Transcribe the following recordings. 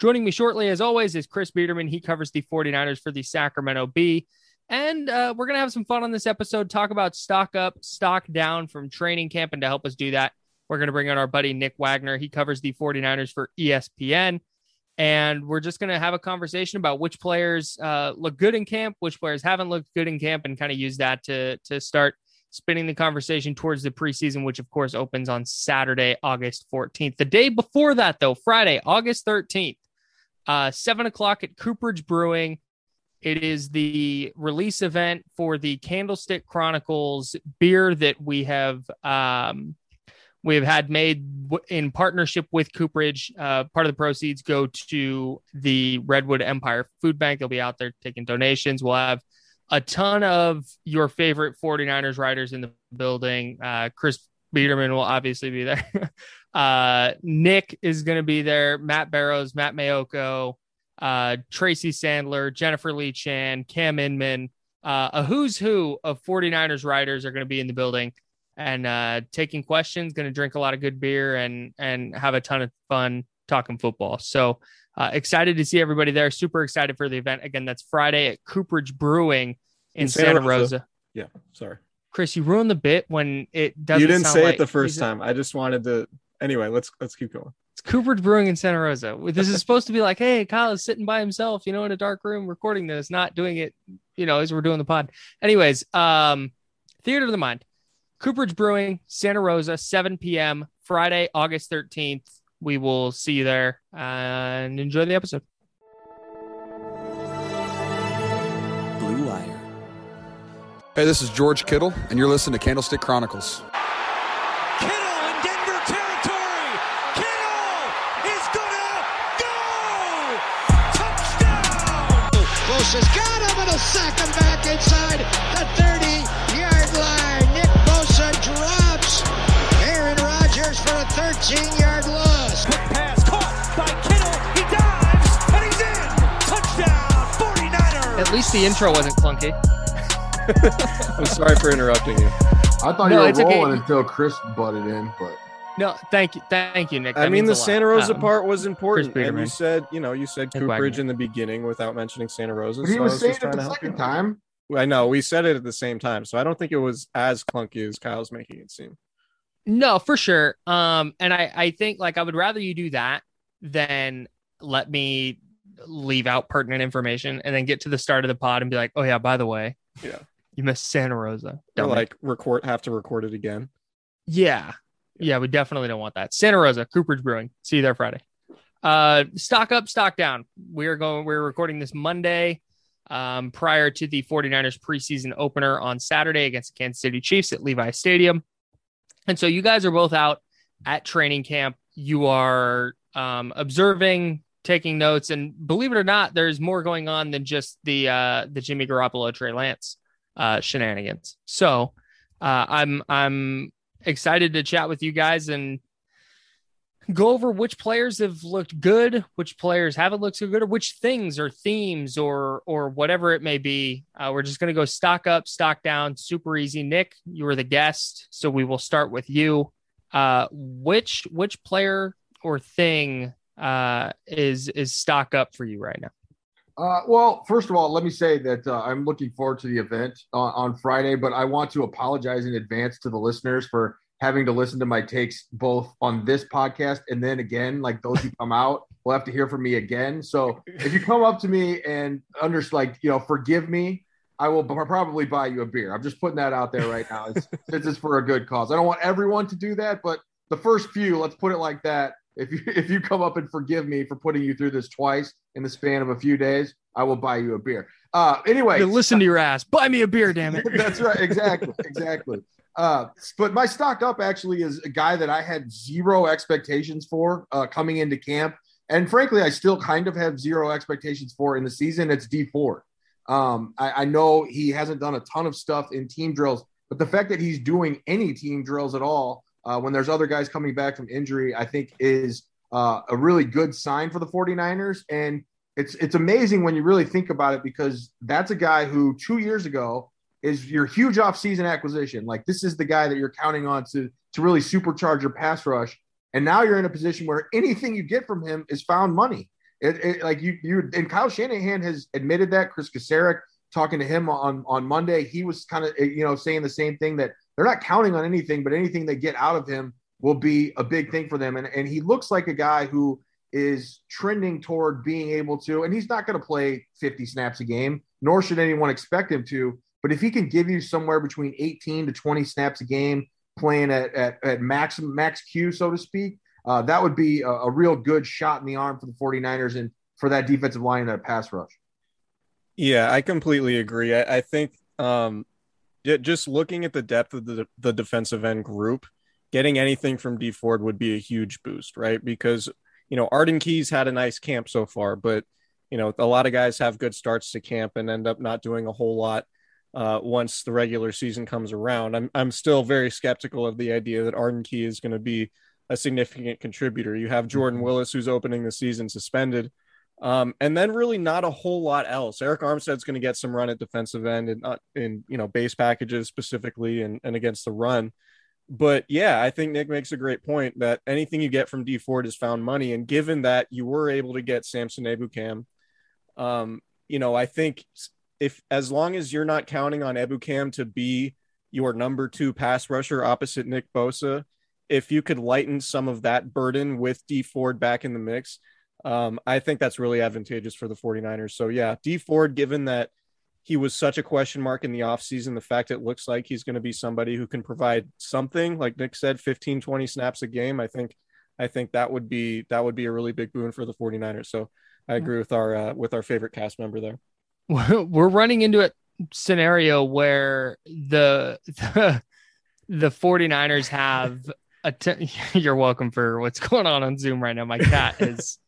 Joining me shortly, as always, is Chris Biederman. He covers the 49ers for the Sacramento Bee. And uh, we're going to have some fun on this episode, talk about stock up, stock down from training camp. And to help us do that, we're going to bring on our buddy Nick Wagoner. He covers the 49ers for ESPN and we're just going to have a conversation about which players uh, look good in camp, which players haven't looked good in camp, and kind of use that to to start spinning the conversation towards the preseason, which of course opens on Saturday, August 14th. The day before that, though, Friday, August 13th, uh, seven o'clock at Cooperage Brewing. It is the release event for the Candlestick Chronicles beer that we have um, we've had made in partnership with Cooperage. Uh, part of the proceeds go to the Redwood Empire Food Bank. They'll be out there taking donations. We'll have a ton of your favorite 49ers riders in the building. Uh, Chris Biederman will obviously be there. uh, Nick is going to be there. Matt Barrows, Matt Maiocco, uh, Tracy Sandler, Jennifer Lee Chan, Cam Inman. Uh, a who's who of 49ers riders are going to be in the building and uh, taking questions. Going to drink a lot of good beer and and have a ton of fun talking football. So uh, excited to see everybody there. Super excited for the event. Again, that's Friday at Cooperage Brewing in, in Santa, Santa Rosa. Rosa. Yeah, sorry, Chris. You ruined the bit when it doesn't. You didn't say like, it the first time. I just wanted to. Anyway, let's let's keep going. It's Cooperage Brewing in Santa Rosa. This is supposed to be like, hey, Kyle is sitting by himself, you know, in a dark room recording this, not doing it, you know, as we're doing the pod. Anyways, um, Theater of the Mind. Cooperage Brewing, Santa Rosa, 7 p.m. Friday, August 13th. We will see you there and enjoy the episode. Blue Wire. Hey, this is George Kittle, and you're listening to Candlestick Chronicles. Bosa's got him, and a sack him back inside the 30 yard line. for a 13 yard loss. Quick pass caught by Kittle. He dives and he's in. Touchdown 49ers. At least the intro wasn't clunky. I'm sorry for interrupting you. I thought no, you were rolling okay. until Chris butted in, but no, thank you, thank you, Nick. That I mean, the Santa Rosa um, part was important, and you said, you know, you said Cooperage in the beginning without mentioning Santa Rosa. But he so was, was saying it the second time. I know we said it at the same time, so I don't think it was as clunky as Kyle's making it seem. No, for sure. Um, and I, I think like I would rather you do that than let me leave out pertinent information and then get to the start of the pod and be like, oh yeah, by the way, yeah, you missed Santa Rosa. Or like record have to record it again. Yeah. Yeah, we definitely don't want that. Santa Rosa, Cooper's Brewing. See you there Friday. Uh stock up, stock down. We're going, we're recording this Monday um, prior to the 49ers preseason opener on Saturday against the Kansas City Chiefs at Levi Stadium. And so you guys are both out at training camp. You are um, observing, taking notes, and believe it or not, there's more going on than just the uh, the Jimmy Garoppolo Trey Lance uh, shenanigans. So uh, I'm I'm excited to chat with you guys and go over which players have looked good, which players haven't looked so good, or which things or themes or or whatever it may be. Uh, we're just going to go stock up, stock down, super easy. Nick, you were the guest, so we will start with you. Uh, which which player or thing uh, is is stock up for you right now? Uh, well, first of all, let me say that uh, I'm looking forward to the event on, on Friday, but I want to apologize in advance to the listeners for having to listen to my takes both on this podcast and then again, like those who come out will have to hear from me again. So if you come up to me and under like you know forgive me, I will probably buy you a beer. I'm just putting that out there right now. It's, this is for a good cause. I don't want everyone to do that, but the first few, let's put it like that. If you if you come up and forgive me for putting you through this twice in the span of a few days, I will buy you a beer. Uh, anyway, listen to your ass. Buy me a beer, damn it. That's right. Exactly. Exactly. Uh, but my stock up actually is a guy that I had zero expectations for uh, coming into camp, and frankly, I still kind of have zero expectations for in the season. It's Dee Ford. Um, I, I know he hasn't done a ton of stuff in team drills, but the fact that he's doing any team drills at all uh, when there's other guys coming back from injury, I think is uh, a really good sign for the 49ers. And it's it's amazing when you really think about it because that's a guy who two years ago is your huge offseason acquisition. Like this is the guy that you're counting on to to really supercharge your pass rush. And now you're in a position where anything you get from him is found money. It, it, like you, you and Kyle Shanahan has admitted that. Kris Kocurek talking to him on on Monday, he was kind of you know saying the same thing that they're not counting on anything, but anything they get out of him will be a big thing for them. And and he looks like a guy who is trending toward being able to, and he's not going to play 50 snaps a game, nor should anyone expect him to. But if he can give you somewhere between 18 to 20 snaps a game, playing at, at, at max max Q, so to speak, uh, that would be a, a, real good shot in the arm for the 49ers and for that defensive line and that pass rush. Yeah, I completely agree. I, I think um, just looking at the depth of the, the defensive end group, getting anything from Dee Ford would be a huge boost, right? Because, you know, Arden Key's had a nice camp so far, but, you know, a lot of guys have good starts to camp and end up not doing a whole lot uh, once the regular season comes around. I'm, I'm still very skeptical of the idea that Arden Key is going to be a significant contributor. You have Jordan mm-hmm. Willis, who's opening the season suspended. Um, and then really not a whole lot else. Arik Armstead's going to get some run at defensive end and not in, you know, base packages specifically and, and against the run. But yeah, I think Nick makes a great point that anything you get from Dee Ford is found money. And given that you were able to get Samson Ebukam, um, you know, I think if as long as you're not counting on Ebukam to be your number two pass rusher opposite Nick Bosa, if you could lighten some of that burden with Dee Ford back in the mix, um, I think that's really advantageous for the 49ers. So, yeah, Dee Ford, given that he was such a question mark in the offseason, the fact it looks like he's going to be somebody who can provide something, like Nick said, 15, 20 snaps a game, I think. I think that would be that would be a really big boon for the 49ers. So I agree with our uh, with our favorite cast member there. We're running into a scenario where the the, the 49ers have Att- you're welcome for what's going on on Zoom right now. My cat has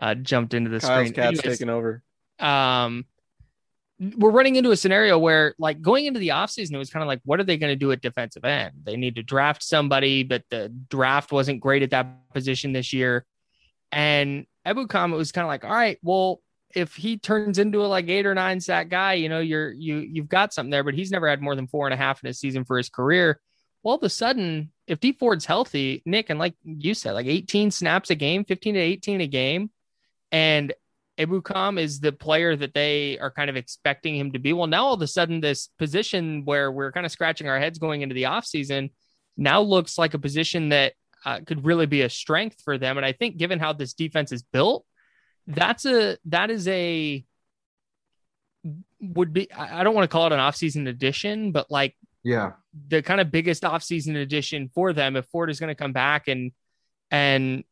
uh, jumped into the Kyle's screen. Cat's Anyways, taking over. Um, we're running into a scenario where, like, going into the offseason, it was kind of like, what are they going to do at defensive end? They need to draft somebody, but the draft wasn't great at that position this year. And Ebukam, it was kind of like, all right, well, if he turns into a like eight or nine sack guy, you know, you're you you've got something there, but he's never had more than four and a half in a season for his career. Well, all of a sudden, if Dee Ford's healthy, Nick, and like you said, like 18 snaps a game, 15 to 18 a game, and Ebukam is the player that they are kind of expecting him to be. Well, now all of a sudden, this position where we're kind of scratching our heads going into the offseason now looks like a position that uh, could really be a strength for them. And I think, given how this defense is built, that's a that is a would be I don't want to call it an offseason addition, but like yeah. The kind of biggest offseason addition for them if Ford is going to come back and and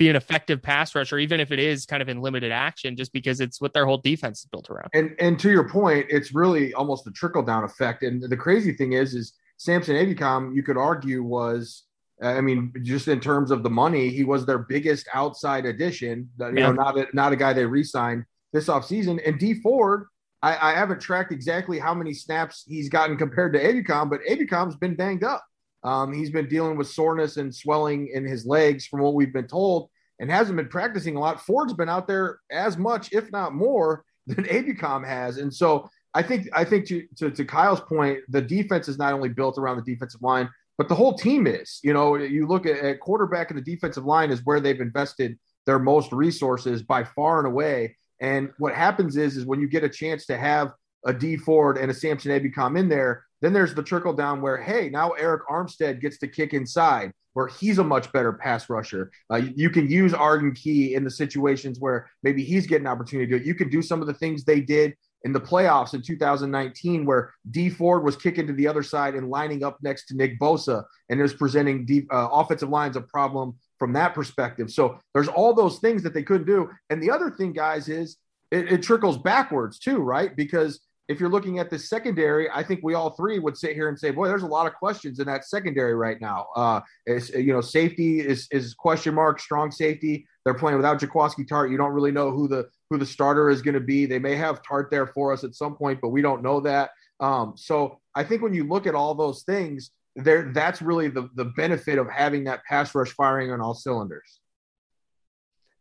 be an effective pass rusher, even if it is kind of in limited action, just because it's what their whole defense is built around. And and to your point, it's really almost a trickle down effect. And the crazy thing is, is Samson Ebukam, you could argue was, I mean, just in terms of the money, he was their biggest outside addition. You yeah. know, not a, not a guy they re-signed this offseason. And Dee Ford I, I, haven't tracked exactly how many snaps he's gotten compared to Ebukam, but Ebukam's been banged up. Um, he's been dealing with soreness and swelling in his legs, from what we've been told, and hasn't been practicing a lot. Ford's been out there as much, if not more, than Ebukam has, and so I think I think to, to, to Kyle's point, the defense is not only built around the defensive line, but the whole team is. You know, you look at, at quarterback and the defensive line is where they've invested their most resources by far and away. And what happens is, is when you get a chance to have a Dee Ford and a Samson Ebukam in there, then there's the trickle down where, hey, now Arik Armstead gets to kick inside, where he's a much better pass rusher. Uh, you, you, can use Arden Key in the situations where maybe he's getting an opportunity to do it. You can do some of the things they did in the playoffs in 2019, where Dee Ford was kicking to the other side and lining up next to Nick Bosa, and is presenting deep uh, offensive lines a problem from that perspective. So there's all those things that they couldn't do. And the other thing, guys, is it, it trickles backwards too, right? Because if you're looking at the secondary, I think we all three would sit here and say, "Boy, there's a lot of questions in that secondary right now." Uh, you know, safety is is question mark, strong safety. They're playing without Jaquiski Tartt. You don't really know who the who the starter is going to be. They may have Tartt there for us at some point, but we don't know that. Um, so I think when you look at all those things, there that's really the the benefit of having that pass rush firing on all cylinders.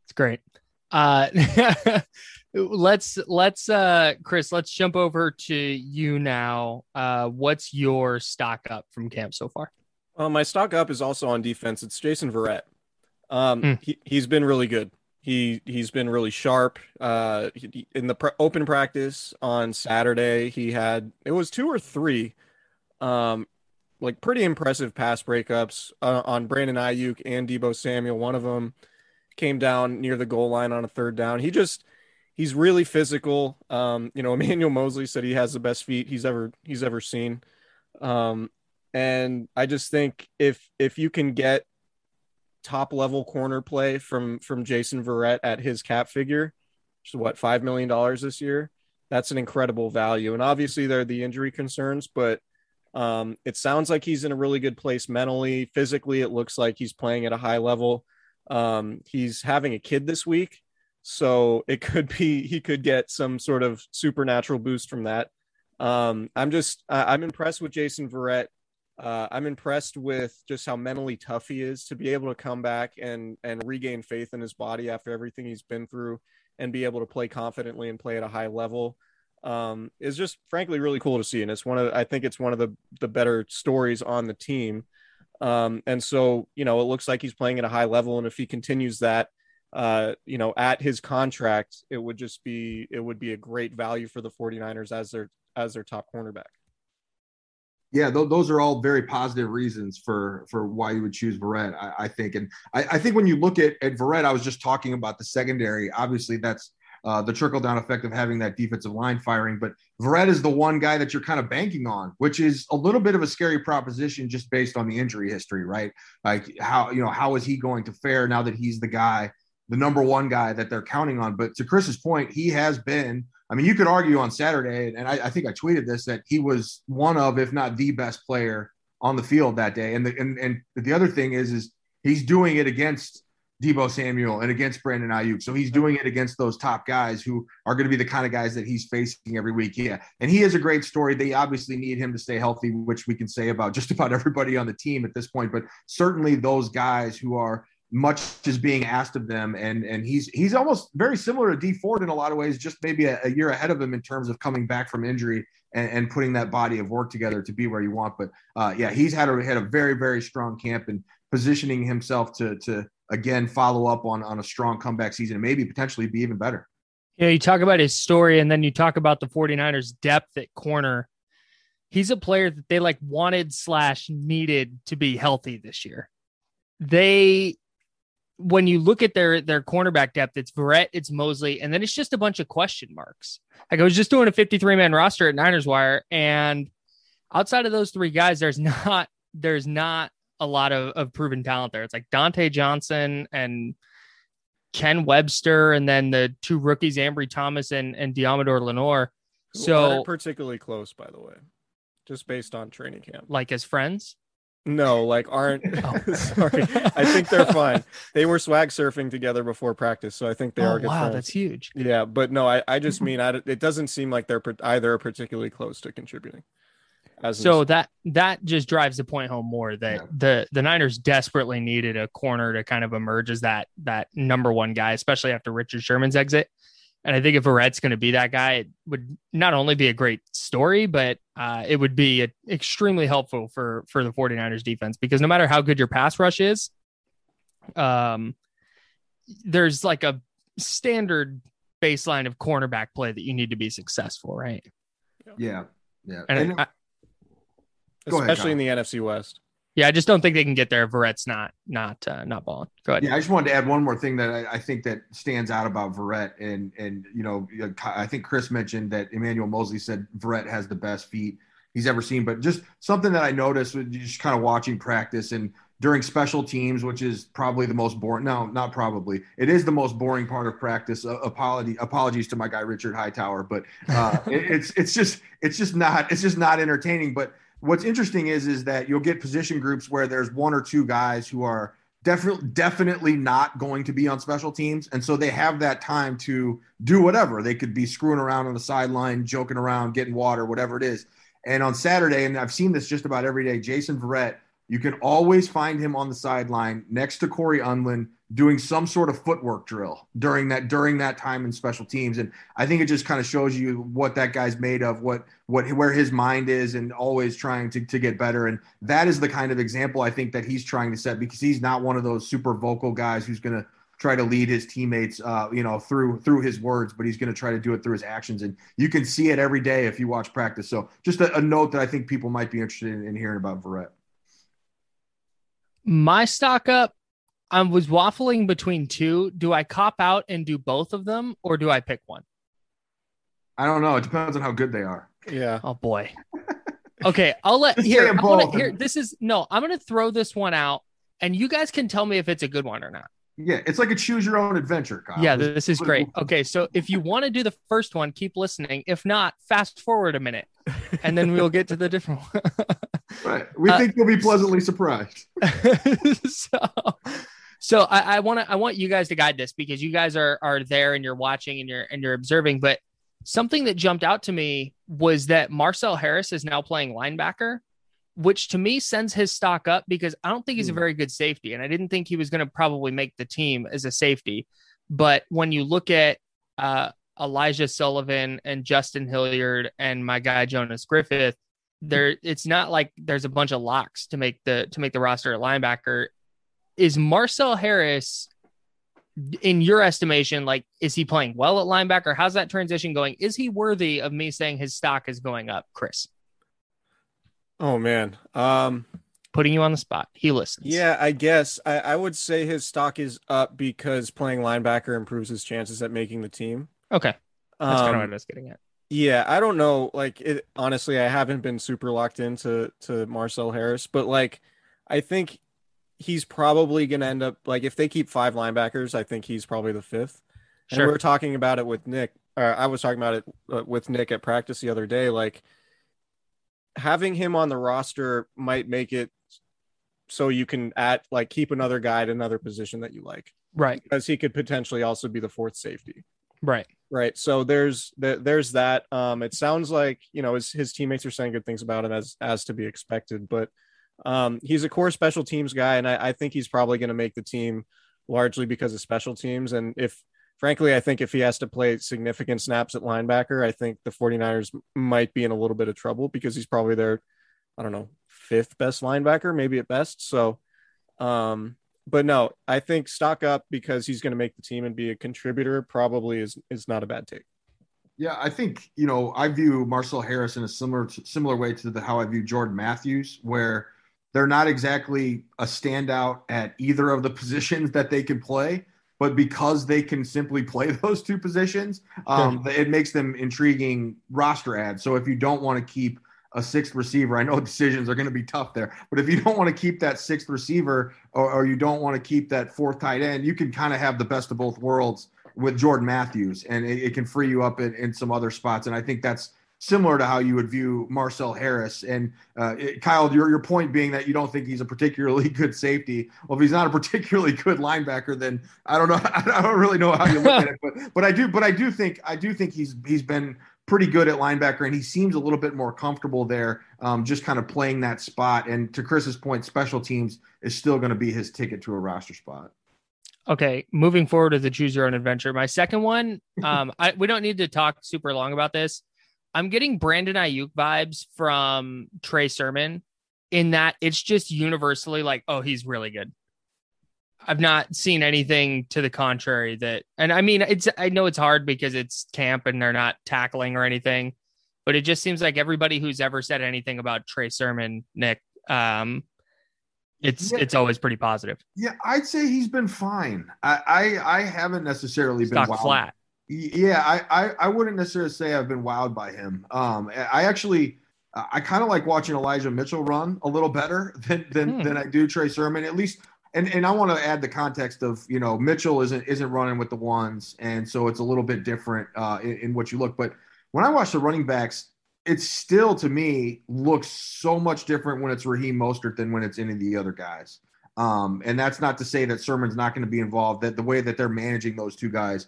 It's great. Uh, let's let's uh chris let's jump over to you now. Uh what's your stock up from camp so far? Uh, my stock up is also on defense. It's jason verrett. Um mm. he, he's been really good. He he's been really sharp. Uh he, in the pr- open practice on saturday he had it was two or three um like pretty impressive pass breakups uh, on brandon aiyuk and deebo samuel one of them came down near the goal line on a third down he just he's really physical. Um, you know, Emmanuel Moseley said he has the best feet he's ever he's ever seen. Um, and I just think if if you can get top level corner play from from Jason Verrett at his cap figure, which is what five million dollars this year, that's an incredible value. And obviously there are the injury concerns, but um, it sounds like he's in a really good place mentally, physically. It looks like he's playing at a high level. Um, he's having a kid this week, so it could be he could get some sort of supernatural boost from that. Um, I'm just I'm impressed with Jason Verrett. Uh, I'm impressed with just how mentally tough he is to be able to come back and and regain faith in his body after everything he's been through and be able to play confidently and play at a high level um, is just frankly really cool to see. And it's one of I think it's one of the the better stories on the team. Um, and so you know it looks like he's playing at a high level, and if he continues that, uh, you know, at his contract, it would just be it would be a great value for the 49ers as their as their top cornerback. Yeah, th- those are all very positive reasons for for why you would choose Verrett, I, I think. And I, I, think when you look at, at Verrett, I was just talking about the secondary. Obviously, that's uh, the trickle down effect of having that defensive line firing. But Verrett is the one guy that you're kind of banking on, which is a little bit of a scary proposition just based on the injury history, right? Like how you know how is he going to fare now that he's the guy the number one guy that they're counting on. But to Chris's point, he has been. I mean, you could argue on Saturday, and I, I think I tweeted this that he was one of, if not the best player on the field that day. And the and, and the other thing is, is he's doing it against Deebo Samuel and against Brandon Aiyuk. So he's doing it against those top guys who are going to be the kind of guys that he's facing every week. Yeah. And he is a great story. They obviously need him to stay healthy, which we can say about just about everybody on the team at this point. But certainly those guys who are much is being asked of them and and he's he's almost very similar to Dee Ford in a lot of ways just maybe a, a year ahead of him in terms of coming back from injury and, and, putting that body of work together to be where you want but uh, yeah he's had a had a very very strong camp and positioning himself to to again follow up on on a strong comeback season and maybe potentially be even better. Yeah you talk about his story and then you talk about the 49ers depth at corner. He's a player that they like wanted slash needed to be healthy this year. They when you look at their their cornerback depth, it's Verrett, it's Moseley, and then it's just a bunch of question marks. Like I was just doing a 53 man roster at Niners Wire, and outside of those three guys, there's not there's not a lot of, of proven talent there. It's like Dontae Johnson and Ken Webster, and then the two rookies, Ambry Thomas and and Deommodore Lenoir. So particularly close, by the way, just based on training camp. Like as friends. No, like aren't. Oh. sorry, I think they're fine. They were swag surfing together before practice, so I think they oh, are. Good wow, friends. that's huge. Yeah, but no, I, I just mean I, it doesn't seem like they're either particularly close to contributing. So that that just drives the point home more that yeah. the the Niners desperately needed a corner to kind of emerge as that that number one guy, especially after Richard Sherman's exit. And I think if Verrett's going to be that guy, it would not only be a great story, but uh, it would be a, extremely helpful for for the 49ers defense because no matter how good your pass rush is, um, there's like a standard baseline of cornerback play that you need to be successful, right? Yeah, yeah. And, And- I, Go ahead, especially Kyle. in the NFC West. yeah, I just don't think they can get there. if Verrett's not not uh, not balling. Go ahead. Yeah, I just wanted to add one more thing that I, I think that stands out about Verrett, and and you know, I think Chris mentioned that Emmanuel Moseley said Verrett has the best feet he's ever seen, but just something that I noticed with just kind of watching practice and during special teams, which is probably the most boring. No, not probably. It is the most boring part of practice. Uh, apology, apologies to my guy Richard Hightower, but uh, it, it's it's just it's just not it's just not entertaining. But what's interesting is is that you'll get position groups where there's one or two guys who are definitely definitely not going to be on special teams. And so they have that time to do whatever. They could be screwing around on the sideline joking around getting water whatever it is. And on saturday and i've seen this just about every day jason Verrett, you can always find him on the sideline next to cory undlin doing some sort of footwork drill during that during that time in special teams. And i think it just kind of shows you what that guy's made of what what where his mind is and always trying to, to get better. And that is the kind of example i think that he's trying to set because he's not one of those super vocal guys who's going to try to lead his teammates uh, you know through through his words but he's going to try to do it through his actions. And you can see it every day if you watch practice. So just a, a note that i think people might be interested in, in hearing about Verrett. My stock up, I was waffling between two. Do I cop out and do both of them, or do I pick one? i don't know it depends on how good they are Yeah. Oh boy. Okay, I'll let here. say 'em I'm gonna- here, this is no. I'm gonna throw this one out, and you guys can tell me if it's a good one or not. yeah it's like a choose your own adventure Kyle. Yeah, this is great. Okay, so if you want to do the first one, keep listening. If not, fast forward a minute, and then we'll get to the different one. right we Uh, think you'll be pleasantly surprised so, so I, I want to I want you guys to guide this because you guys are are there and you're watching and you're and you're observing. But something that jumped out to me was that Marcel Harris is now playing linebacker, which to me sends his stock up because I don't think he's a Hmm. very good safety, and I didn't think he was going to probably make the team as a safety. But when you look at uh, Elijah Sullivan and Justin Hilliard and my guy Jonas Griffith, there it's not like there's a bunch of locks to make the to make the roster at linebacker. Is Marcel Harris in your estimation, like is he playing well at linebacker? How's that transition going? Is he worthy of me saying his stock is going up, Chris? Oh man. Um Putting you on the spot. He listens. yeah, I guess I, I would say his stock is up because playing linebacker improves his chances at making the team. Okay. That's kind of Um, what I was getting at. Yeah, I don't know. Like it honestly, I haven't been super locked into to Marcel Harris, but like I think he's probably gonna end up like if they keep five linebackers, I think he's probably the fifth. And Sure. we were talking about it with Nick, or I was talking about it uh, with Nick at practice the other day. Like having him on the roster might make it so you can at like keep another guy at another position that you like Right. because he could potentially also be the fourth safety. Right. Right. So there's th- there's that. Um, it sounds like you know his his teammates are saying good things about him as as to be expected, but um, he's a core special teams guy, and I, I think he's probably going to make the team largely because of special teams. And if frankly, I think if he has to play significant snaps at linebacker, I think the 49ers might be in a little bit of trouble because he's probably their I don't know fifth best linebacker, maybe at best. So, um, but no, I think stock up because he's going to make the team and be a contributor probably is is not a bad take. Yeah, I think you know I view Marcel Harris in a similar similar way to the, how I view Jordan Matthews, where they're not exactly a standout at either of the positions that they can play, but because they can simply play those two positions, um, it makes them intriguing roster ads. So if you don't want to keep a sixth receiver, I know decisions are going to be tough there, but if you don't want to keep that sixth receiver or, or you don't want to keep that fourth tight end, you can kind of have the best of both worlds with Jordan Matthews, and it, it can free you up in, in some other spots. And I think that's similar to how you would view Marcel Harris. And uh, it, Kyle, your, your point being that you don't think he's a particularly good safety. Well, if he's not a particularly good linebacker, then I don't know. I don't really know how you look at it, but but I do. But I do think I do think he's he's been pretty good at linebacker, and he seems a little bit more comfortable there, um, just kind of playing that spot. And to Chris's point, special teams is still going to be his ticket to a roster spot. Okay, moving forward to the choose your own adventure. My second one, um, I, we don't need to talk super long about this. I'm getting Brandon Aiyuk vibes from Trey Sermon in that it's just universally like, oh, he's really good. I've not seen anything to the contrary that, and I mean, it's, I know it's hard because it's camp and they're not tackling or anything, but it just seems like everybody who's ever said anything about Trey Sermon, Nick, um, it's Yeah. it's always pretty positive. Yeah, I'd say he's been fine. I I, I haven't necessarily been Stock flat. Yeah, I, I I wouldn't necessarily say I've been wowed by him. Um, I actually I kind of like watching Elijah Mitchell run a little better than than, Hmm. than I do Trey Sermon. At least, and and I want to add the context of you know Mitchell isn't isn't running with the ones, and so it's a little bit different uh, in, in what you look. But when I watch the running backs, it still to me looks so much different when it's Raheem Mostert than when it's any of the other guys. Um, and that's not to say that Sermon's not going to be involved. That the way that they're managing those two guys,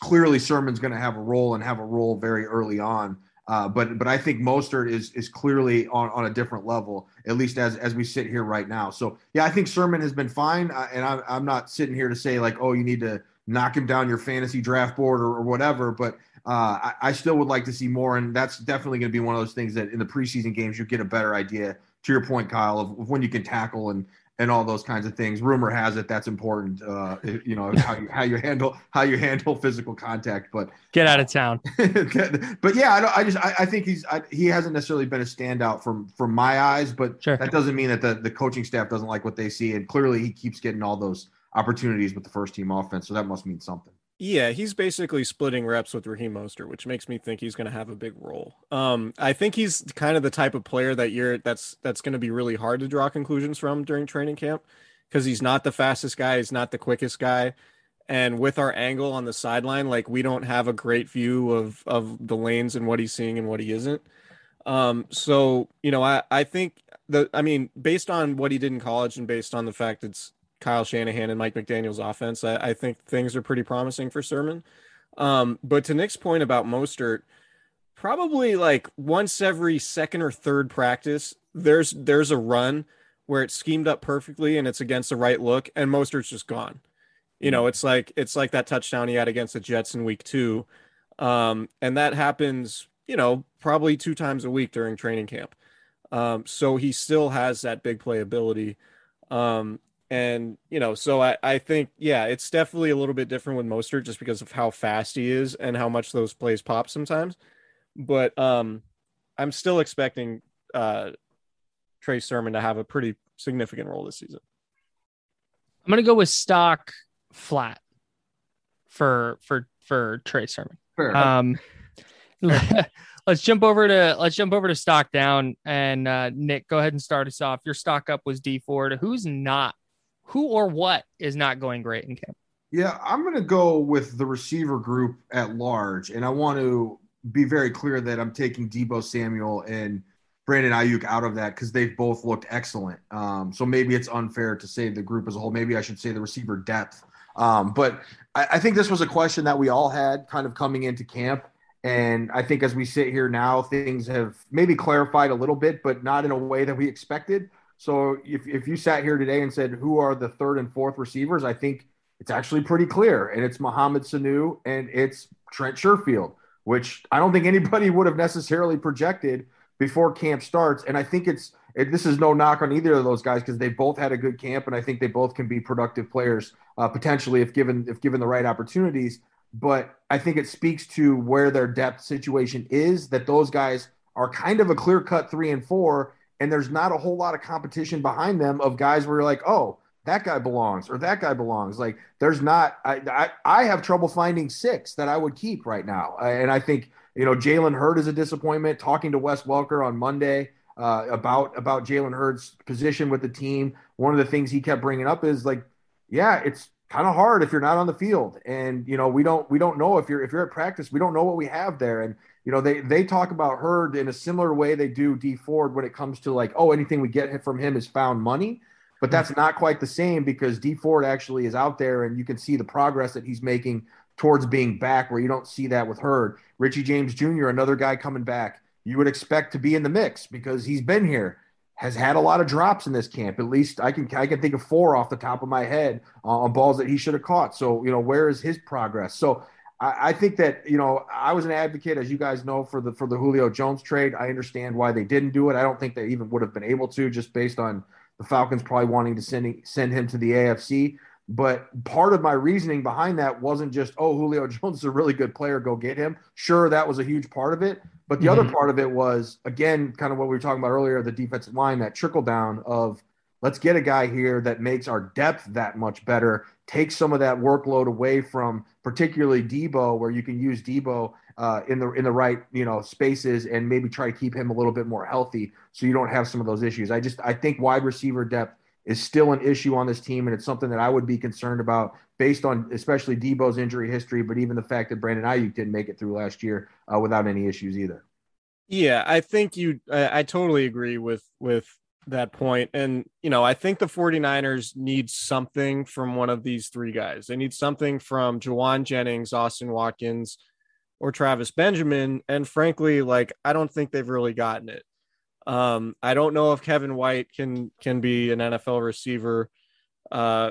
clearly Sermon's going to have a role and have a role very early on. Uh, but but I think Mostert is is clearly on, on a different level, at least as as we sit here right now. So yeah, I think Sermon has been fine, uh, and I'm I'm not sitting here to say like, oh, you need to knock him down your fantasy draft board or, or whatever. But uh, I, I still would like to see more, and that's definitely going to be one of those things that in the preseason games you get a better idea. To your point, Kyle, of, of when you can tackle and and all those kinds of things. Rumor has it that's important. Uh, you know how you how you handle how you handle physical contact, but Get out of town. but yeah, I, don't, I just I, I think he's I, he hasn't necessarily been a standout from from my eyes, but Sure. that doesn't mean that the the coaching staff doesn't like what they see, and clearly he keeps getting all those opportunities with the first team offense, so that must mean something. Yeah, he's basically splitting reps with Raheem Mostert, which makes me think he's going to have a big role. Um, I think he's kind of the type of player that you're that's that's going to be really hard to draw conclusions from during training camp because he's not the fastest guy, he's not the quickest guy, and with our angle on the sideline, like we don't have a great view of of the lanes and what he's seeing and what he isn't. Um, so you know, I I think the I mean, based on what he did in college and based on the fact it's Kyle Shanahan and Mike McDaniel's offense, I, I think things are pretty promising for Sermon. Um, but to Nick's point about Mostert, probably like once every second or third practice, there's there's a run where it's schemed up perfectly and it's against the right look, and Mostert's just gone. You know, it's like it's like that touchdown he had against the Jets in week two. Um, and that happens, you know, probably two times a week during training camp. Um, so he still has that big play ability. Um, and you know, so I, I think, yeah, it's definitely a little bit different with Mostert just because of how fast he is and how much those plays pop sometimes. But um, I'm still expecting uh, Trey Sermon to have a pretty significant role this season. I'm gonna go with stock flat for for for Trey Sermon. Fair enough. Um, let's jump over to let's jump over to stock down and uh, Nick, go ahead and start us off. Your stock up was Dee Ford. Who's not? Who or what is not going great in camp? Yeah, I'm going to go with the receiver group at large, and I want to be very clear that I'm taking Deebo Samuel and Brandon Aiyuk out of that because they've both looked excellent. Um, so maybe it's unfair to say the group as a whole. Maybe I should say the receiver depth. Um, but I, I think this was a question that we all had kind of coming into camp. And I think as we sit here now, things have maybe clarified a little bit, but not in a way that we expected. So if, if you sat here today and said, who are the third and fourth receivers, I think it's actually pretty clear. And it's Mohamed Sanu and it's Trent Sherfield, which I don't think anybody would have necessarily projected before camp starts. And I think it's it, this is no knock on either of those guys because they both had a good camp, and I think they both can be productive players uh, potentially if given if given the right opportunities. But I think it speaks to where their depth situation is that those guys are kind of a clear cut three and four, and there's not a whole lot of competition behind them of guys where you're like, oh, that guy belongs or that guy belongs. Like there's not. I I, I have trouble finding six that I would keep right now, and I think you know Jalen Hurd is a disappointment. Talking to Wes Welker on Monday uh, about about Jalen Hurd's position with the team, one of the things he kept bringing up is like, yeah, it's kind of hard if you're not on the field, and you know we don't we don't know if you're if you're at practice, we don't know what we have there, and you know they they talk about Hurd in a similar way they do Dee Ford when it comes to like, oh, anything we get from him is found money. But that's not quite the same because Dee Ford actually is out there and you can see the progress that he's making towards being back where you don't see that with Hurd. Richie James Jr., another guy coming back, you would expect to be in the mix because he's been here. has had a lot of drops in this camp. At least I can I can think of four off the top of my head uh, on balls that he should have caught. So you know, where is his progress? So I, I, think that you know I was an advocate, as you guys know, for the for the Julio Jones trade. I understand why they didn't do it. I don't think they even would have been able to, just based on the Falcons probably wanting to send send him to the AFC. But part of my reasoning behind that wasn't just, oh, Julio Jones is a really good player, go get him. Sure, that was a huge part of it. But the mm-hmm. other part of it was, again, kind of what we were talking about earlier the defensive line, that trickle down of let's get a guy here that makes our depth that much better, takes some of that workload away from particularly Deebo, where you can use Deebo uh, in the in the right you know spaces and maybe try to keep him a little bit more healthy so you don't have some of those issues. I just I think wide receiver depth is still an issue on this team, and it's something that I would be concerned about based on especially Deebo's injury history, but even the fact that Brandon Aiyuk didn't make it through last year uh, without any issues either. Yeah, I think you. I, I totally agree with with that point, and you know, I think the 49ers need something from one of these three guys. They need something from Jauan Jennings, Austin Watkins, or Travis Benjamin, and frankly, like I don't think they've really gotten it. Um, I don't know if Kevin White can can be an NFL receiver. Uh,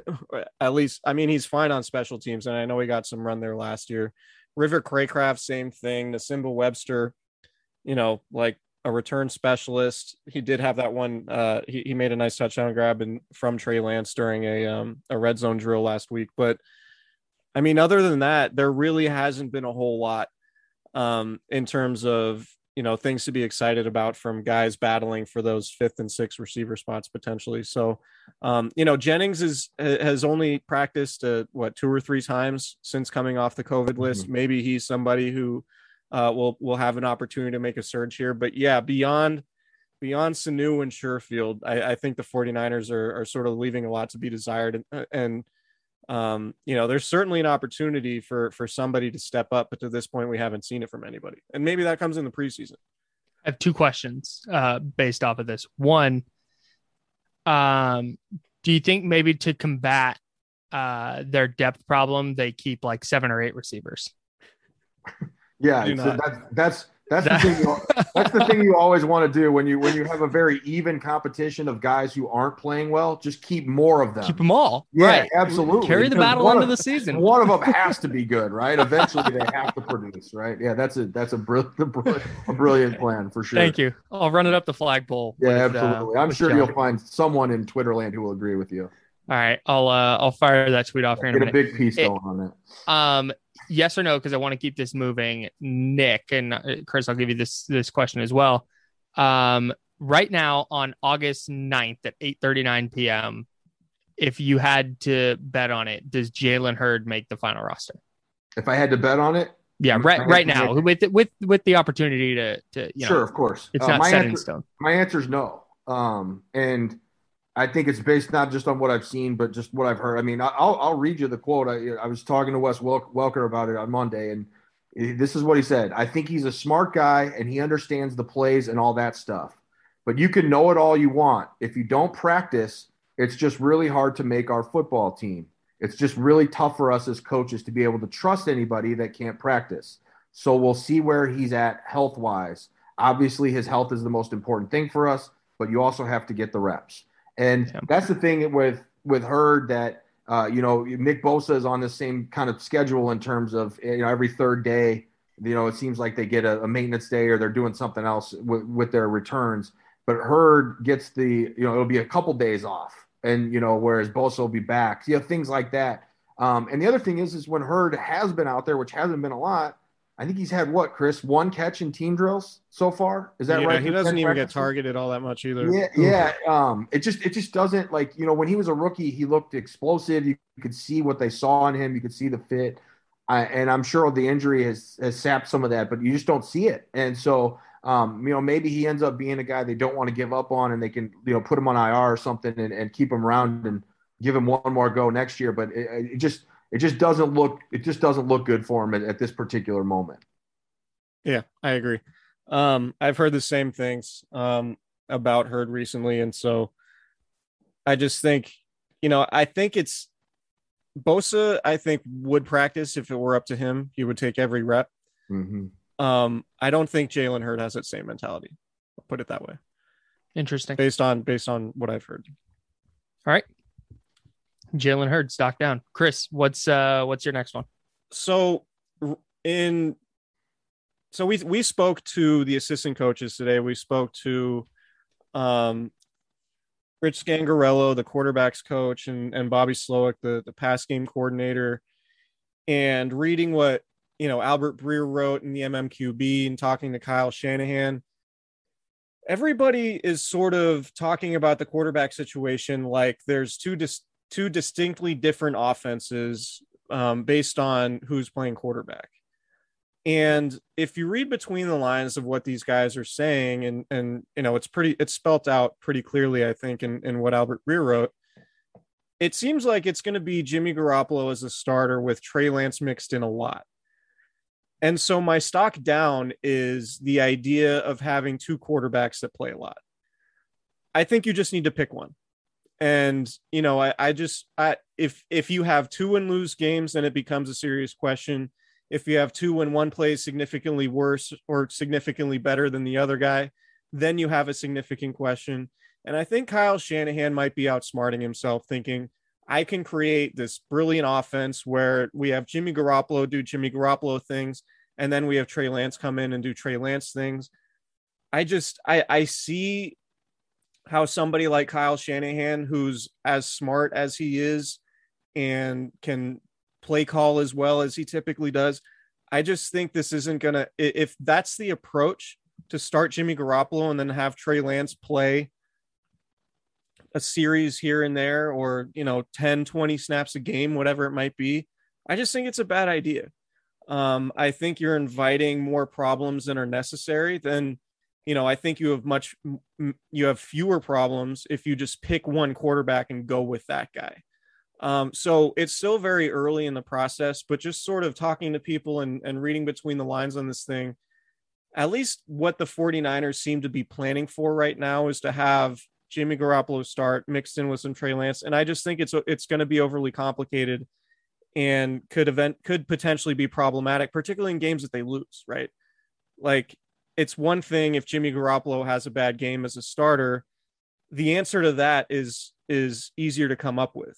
at least, I mean, he's fine on special teams, and I know he got some run there last year. River Cracraft, same thing. Nsimba Webster, you know, like a return specialist. He did have that one. Uh, he, he made a nice touchdown grab and from Trey Lance during a um, a red zone drill last week. But I mean, other than that, there really hasn't been a whole lot um, in terms of you know things to be excited about from guys battling for those fifth and sixth receiver spots potentially. So, um, you know, Jennings is has only practiced uh, what two or three times since coming off the COVID mm-hmm. list. Maybe he's somebody who uh, will will have an opportunity to make a surge here. But yeah, beyond beyond Sanu and Sherfield, I, I think the 49ers are, are sort of leaving a lot to be desired. And, uh, and um, you know, there's certainly an opportunity for for somebody to step up, but to this point, we haven't seen it from anybody, and maybe that comes in the preseason. I have two questions uh, based off of this. One, um, do you think maybe to combat uh, their depth problem, they keep like seven or eight receivers? Yeah, so that's that's that's the thing. You, that's the thing you always want to do when you when you have a very even competition of guys who aren't playing well. Just keep more of them. Keep them all. Yeah, right. absolutely. Carry the battle into of, the season. One of them has to be good, right? Eventually, they have to produce, right? Yeah, that's a that's a brilliant a brilliant plan for sure. Thank you. I'll run it up the flagpole. Yeah, with, uh, absolutely. Uh, I'm sure you'll find someone in Twitterland who will agree with you. All right, I'll uh, I'll fire that tweet off here. Get in a, a big piece it, going on that. Um, yes or no because I want to keep this moving. Nick and uh, Chris, I'll give you this this question as well. Um, right now on August 9th at 8:39 p.m., if you had to bet on it, does Jalen Hurd make the final roster? If I had to bet on it, yeah, right right now with with with the opportunity to to you know, sure, of course, it's uh, not set answer, in stone. My answer is no. Um, and I think it's based not just on what I've seen, but just what I've heard. I mean, I'll I'll read you the quote. I, I was talking to Wes Welker about it on Monday, and this is what he said. I think he's a smart guy and he understands the plays and all that stuff. But you can know it all you want. If you don't practice, it's just really hard to make our football team. It's just really tough for us as coaches to be able to trust anybody that can't practice. So we'll see where he's at health wise. Obviously, his health is the most important thing for us, but you also have to get the reps. And yeah. that's the thing with with Hurd that uh, you know Nick Bosa is on the same kind of schedule in terms of you know every third day. You know, it seems like they get a, a maintenance day or they're doing something else with, with their returns. But Hurd gets the you know it'll be a couple days off, and you know whereas Bosa will be back. You know things like that. Um, and the other thing is, is when Hurd has been out there, which hasn't been a lot, I think he's had what, Chris, one catch in team drills so far. Is that yeah, right? He doesn't even get targeted all that much either. Yeah, yeah. Um, it just it just doesn't like you know when he was a rookie, he looked explosive. You could see what they saw in him. You could see the fit, uh, and I'm sure the injury has has sapped some of that, but you just don't see it. And so, um, you know, maybe he ends up being a guy they don't want to give up on, and they can you know put him on IR or something and, and keep him around and give him one more go next year. But it, it just it just doesn't look it just doesn't look good for him at, at this particular moment. Yeah, I agree. Um, I've heard the same things um, about Hurd recently, and so I just think, you know, I think it's Bosa. I think would practice if it were up to him. He would take every rep. Mm-hmm. Um, I don't think Jalen Hurd has that same mentality. I'll put it that way. Interesting. based on based on what I've heard. All right. Jalen Hurd, stock down. Chris, what's uh what's your next one? So in so we we spoke to the assistant coaches today. We spoke to um Rich Scangarello, the quarterbacks coach, and, and Bobby Slowik, the, the pass game coordinator, and reading what you know Albert Breer wrote in the MMQB and talking to Kyle Shanahan. Everybody is sort of talking about the quarterback situation like there's two dis- two distinctly different offenses um, based on who's playing quarterback. And if you read between the lines of what these guys are saying, and and you know, it's pretty it's spelt out pretty clearly, I think, in, in what Albert Breer wrote. It seems like it's going to be Jimmy Garoppolo as a starter with Trey Lance mixed in a lot. And so my stock down is the idea of having two quarterbacks that play a lot. I think you just need to pick one. And you know, I, I just I if if you have two and lose games, then it becomes a serious question if you have two and one plays significantly worse or significantly better than the other guy, then you have a significant question. And I think Kyle Shanahan might be outsmarting himself, thinking, I can create this brilliant offense where we have Jimmy Garoppolo do Jimmy Garoppolo things, and then we have Trey Lance come in and do Trey Lance things. I just I I see how somebody like Kyle Shanahan, who's as smart as he is and can play call as well as he typically does. I just think this isn't going to, if that's the approach to start Jimmy Garoppolo and then have Trey Lance play a series here and there or, you know, 10, 20 snaps a game, whatever it might be, I just think it's a bad idea. Um, I think you're inviting more problems than are necessary. Then, you know, I think you have much, you have fewer problems if you just pick one quarterback and go with that guy. Um, so it's still very early in the process, but just sort of talking to people and, and reading between the lines on this thing, at least what the 49ers seem to be planning for right now is to have Jimmy Garoppolo start mixed in with some Trey Lance. And I just think it's it's going to be overly complicated and could event could potentially be problematic, particularly in games that they lose, right? Like it's one thing if Jimmy Garoppolo has a bad game as a starter, the answer to that is is easier to come up with.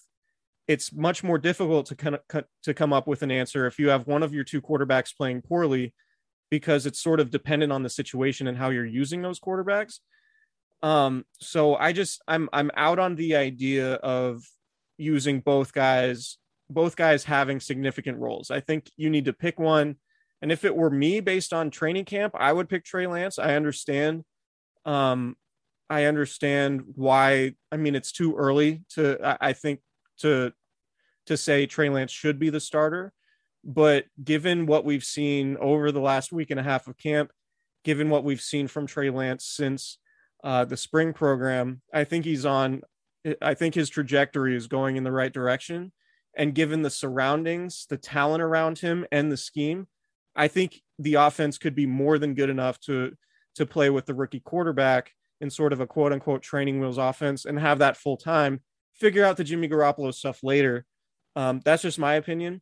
It's much more difficult to kind of to come up with an answer if you have one of your two quarterbacks playing poorly because it's sort of dependent on the situation and how you're using those quarterbacks. Um so i just i'm i'm out on the idea of using both guys both guys having significant roles. I think you need to pick one and if it were me based on training camp i would pick trey lance i understand um i understand why i mean it's too early to i, think to to say Trey Lance should be the starter. But given what we've seen over the last week and a half of camp, given what we've seen from Trey Lance since uh, the spring program, I think he's on. I think his trajectory is going in the right direction. And given the surroundings, the talent around him, and the scheme, I think the offense could be more than good enough to to play with the rookie quarterback in sort of a quote unquote training wheels offense and have that full time. Figure out the Jimmy Garoppolo stuff later um, that's just my opinion.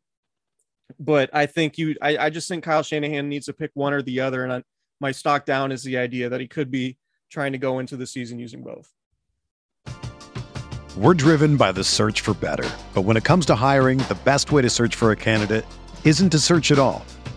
But I think you, I, I just think Kyle Shanahan needs to pick one or the other. And I, my stock down is the idea that he could be trying to go into the season using both. We're driven by the search for better. But when it comes to hiring, the best way to search for a candidate isn't to search at all.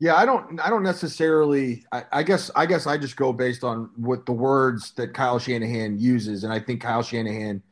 Yeah, I don't. I don't necessarily. I, I, guess. I guess I just go based on what the words that Kyle Shanahan uses, and I think Kyle Shanahan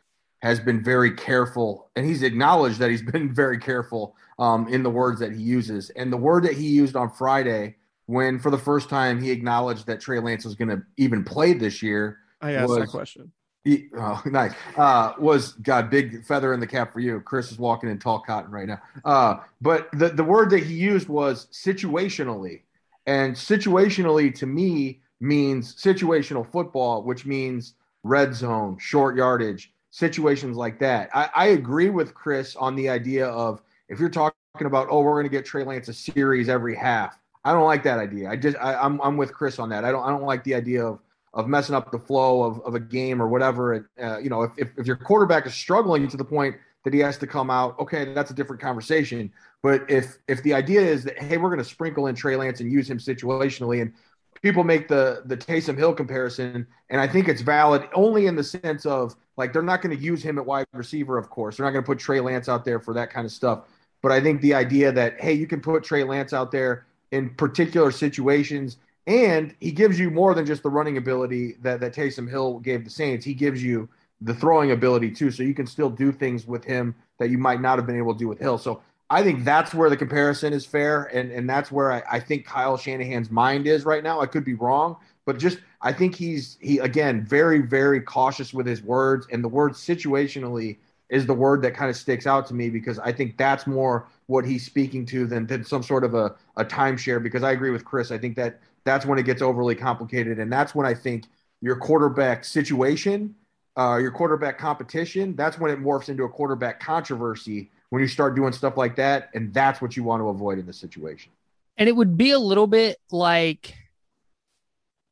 has been very careful, and he's acknowledged that he's been very careful um, in the words that he uses. And the word that he used on Friday, when for the first time he acknowledged that Trey Lance was going to even play this year, I asked was, that question. He, oh, nice. Uh, was got big feather in the cap for you. Chris is walking in tall cotton right now. Uh, but the, the word that he used was situationally. And situationally to me means situational football, which means red zone, short yardage, situations like that. I, I agree with Chris on the idea of if you're talking about, oh, we're going to get Trey Lance a series every half. I don't like that idea. I just I, I'm I'm with Chris on that. I don't I don't like the idea of of messing up the flow of, of a game or whatever. Uh, you know, if, if, if your quarterback is struggling to the point that he has to come out, okay, that's a different conversation. But if if the idea is that hey, we're going to sprinkle in Trey Lance and use him situationally, and people make the the Taysom Hill comparison, and I think it's valid only in the sense of like they're not going to use him at wide receiver, of course. They're not going to put Trey Lance out there for that kind of stuff. But I think the idea that hey, you can put Trey Lance out there in particular situations and he gives you more than just the running ability that, that Taysom Hill gave the Saints. He gives you the throwing ability too. So you can still do things with him that you might not have been able to do with Hill. So I think that's where the comparison is fair. And, and that's where I, I think Kyle Shanahan's mind is right now. I could be wrong, but just I think he's he again very, very cautious with his words. And the word situationally is the word that kind of sticks out to me because I think that's more what he's speaking to than, than some sort of a, a timeshare. Because I agree with Chris. I think that that's when it gets overly complicated. And that's when I think your quarterback situation, uh, your quarterback competition, that's when it morphs into a quarterback controversy when you start doing stuff like that. And that's what you want to avoid in this situation. And it would be a little bit like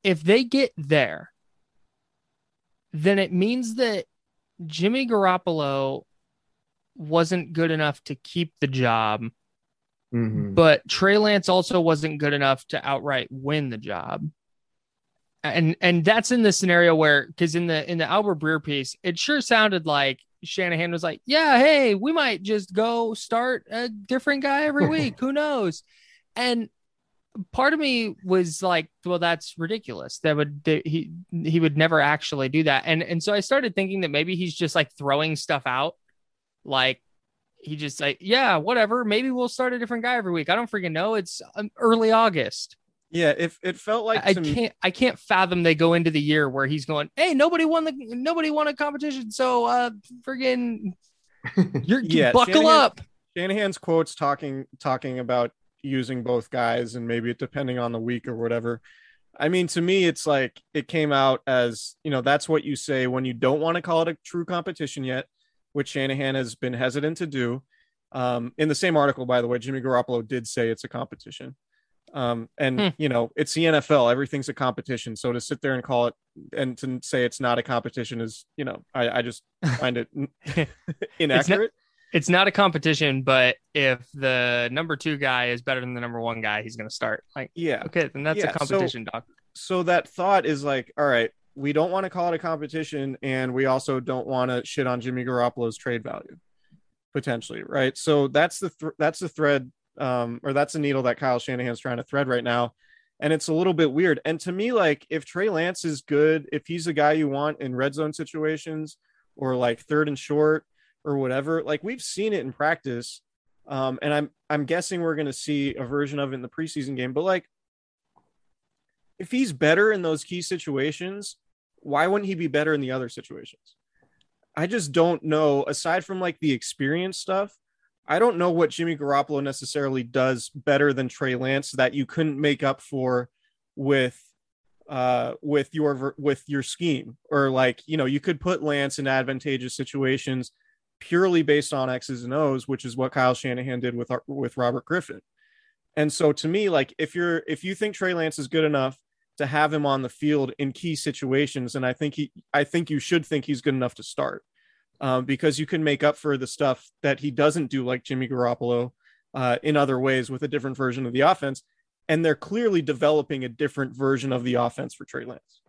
if they get there, then it means that Jimmy Garoppolo wasn't good enough to keep the job Mm-hmm. But Trey Lance also wasn't good enough to outright win the job. And and that's in the scenario where because in the in the Albert Breer piece, it sure sounded like Shanahan was like, Yeah, hey, we might just go start a different guy every week. Who knows? And part of me was like, well, that's ridiculous. That would that he he would never actually do that. And and so I started thinking that maybe he's just like throwing stuff out, like he just like, yeah, whatever. Maybe we'll start a different guy every week. I don't freaking know. It's um, early August. Yeah, if it felt like I, I can't, I can't fathom they go into the year where he's going, hey, nobody won the, nobody won a competition, so uh, friggin', you're yeah, buckle Shanahan, up. Shanahan's quotes talking talking about using both guys and maybe depending on the week or whatever. I mean, to me, it's like it came out as you know that's what you say when you don't want to call it a true competition yet which Shanahan has been hesitant to do. Um, in the same article, by the way, Jimmy Garoppolo did say it's a competition. Um, and hmm. you know, it's the NFL, everything's a competition. So to sit there and call it and to say it's not a competition is, you know, I, I just find it inaccurate. It's not, it's not, a competition, but if the number two guy is better than the number one guy, he's going to start. Like, yeah, okay, then that's yeah. a competition, so, doc. So that thought is like, all right, we don't want to call it a competition, and we also don't want to shit on Jimmy Garoppolo's trade value potentially, right? So that's the th- that's the thread, um, or that's the needle that Kyle Shanahan's trying to thread right now, and it's a little bit weird. And to me, like if Trey Lance is good, if he's the guy you want in red zone situations or like third and short or whatever, like we've seen it in practice Um, and I'm I'm guessing we're going to see a version of it in the preseason game. But like, if he's better in those key situations, why wouldn't he be better in the other situations? I just don't know. Aside from like the experience stuff, I don't know what Jimmy Garoppolo necessarily does better than Trey Lance that you couldn't make up for with uh with your with your scheme or like you know you could put Lance in advantageous situations purely based on X's and O's, which is what Kyle Shanahan did with with Robert Griffin. And so to me, like if you're if you think Trey Lance is good enough to have him on the field in key situations, and I think he I think you should think he's good enough to start. Um, because you can make up for the stuff that he doesn't do like Jimmy Garoppolo uh, in other ways with a different version of the offense. And they're clearly developing a different version of the offense for Trey Lance.